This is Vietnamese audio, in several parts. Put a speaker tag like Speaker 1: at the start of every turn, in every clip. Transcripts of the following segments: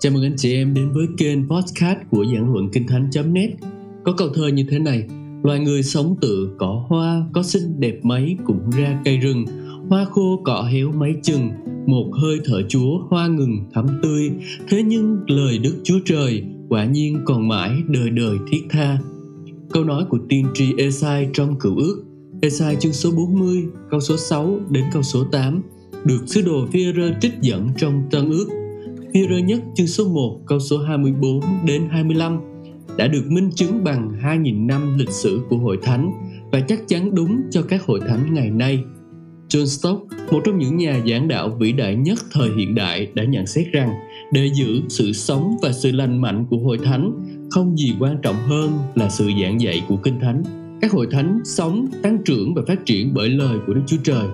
Speaker 1: Chào mừng anh chị em đến với kênh podcast của giảng luận kinh thánh.net Có câu thơ như thế này Loài người sống tự cỏ hoa, có xinh đẹp mấy cũng ra cây rừng. Hoa khô cỏ héo mấy chừng, một hơi thở chúa hoa ngừng thắm tươi. Thế nhưng lời Đức Chúa Trời quả nhiên còn mãi đời đời thiết tha. Câu nói của tiên tri Esai trong cựu ước Esai chương số 40, câu số 6 đến câu số 8 được sứ đồ phi trích dẫn trong tân ước. Phi-rơ nhất chương số 1 câu số 24 đến 25 đã được minh chứng bằng 2.000 năm lịch sử của hội thánh và chắc chắn đúng cho các hội thánh ngày nay. John Stott, một trong những nhà giảng đạo vĩ đại nhất thời hiện đại đã nhận xét rằng để giữ sự sống và sự lành mạnh của hội thánh không gì quan trọng hơn là sự giảng dạy của kinh thánh. Các hội thánh sống, tăng trưởng và phát triển bởi lời của Đức Chúa Trời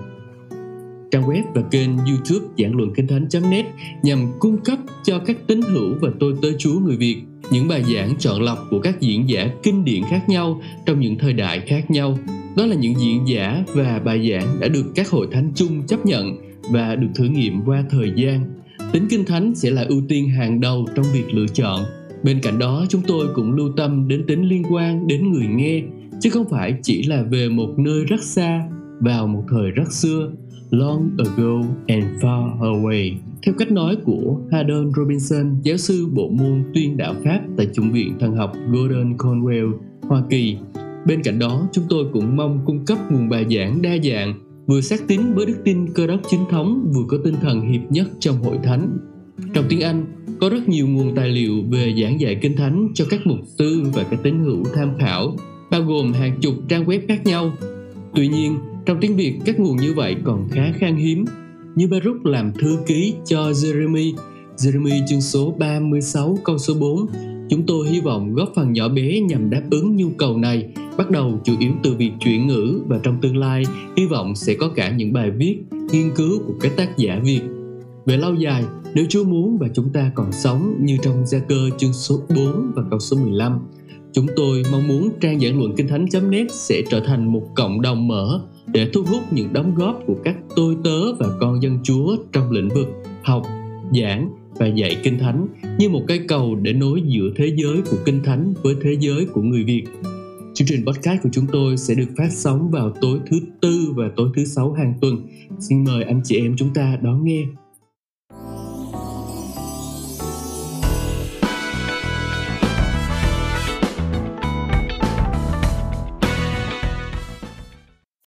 Speaker 1: trang web và kênh youtube giảng luận kinh thánh.net nhằm cung cấp cho các tín hữu và tôi tớ Chúa người Việt những bài giảng chọn lọc của các diễn giả kinh điển khác nhau trong những thời đại khác nhau. Đó là những diễn giả và bài giảng đã được các hội thánh chung chấp nhận và được thử nghiệm qua thời gian. Tính kinh thánh sẽ là ưu tiên hàng đầu trong việc lựa chọn. Bên cạnh đó, chúng tôi cũng lưu tâm đến tính liên quan đến người nghe, chứ không phải chỉ là về một nơi rất xa vào một thời rất xưa Long Ago and Far Away theo cách nói của Haddon Robinson, giáo sư bộ môn tuyên đạo Pháp tại Chủng viện Thần học Gordon Conwell, Hoa Kỳ. Bên cạnh đó, chúng tôi cũng mong cung cấp nguồn bài giảng đa dạng, vừa xác tín với đức tin cơ đốc chính thống, vừa có tinh thần hiệp nhất trong hội thánh. Trong tiếng Anh, có rất nhiều nguồn tài liệu về giảng dạy kinh thánh cho các mục sư và các tín hữu tham khảo, bao gồm hàng chục trang web khác nhau. Tuy nhiên, trong tiếng Việt, các nguồn như vậy còn khá khan hiếm. Như Baruch làm thư ký cho Jeremy, Jeremy chương số 36 câu số 4, chúng tôi hy vọng góp phần nhỏ bé nhằm đáp ứng nhu cầu này, bắt đầu chủ yếu từ việc chuyển ngữ và trong tương lai hy vọng sẽ có cả những bài viết, nghiên cứu của các tác giả Việt. Về lâu dài, nếu Chúa muốn và chúng ta còn sống như trong Gia cơ chương số 4 và câu số 15, chúng tôi mong muốn trang giảng luận kinh thánh.net sẽ trở thành một cộng đồng mở để thu hút những đóng góp của các tôi tớ và con dân Chúa trong lĩnh vực học, giảng và dạy kinh thánh như một cây cầu để nối giữa thế giới của kinh thánh với thế giới của người Việt. Chương trình podcast của chúng tôi sẽ được phát sóng vào tối thứ tư và tối thứ sáu hàng tuần. Xin mời anh chị em chúng ta đón nghe.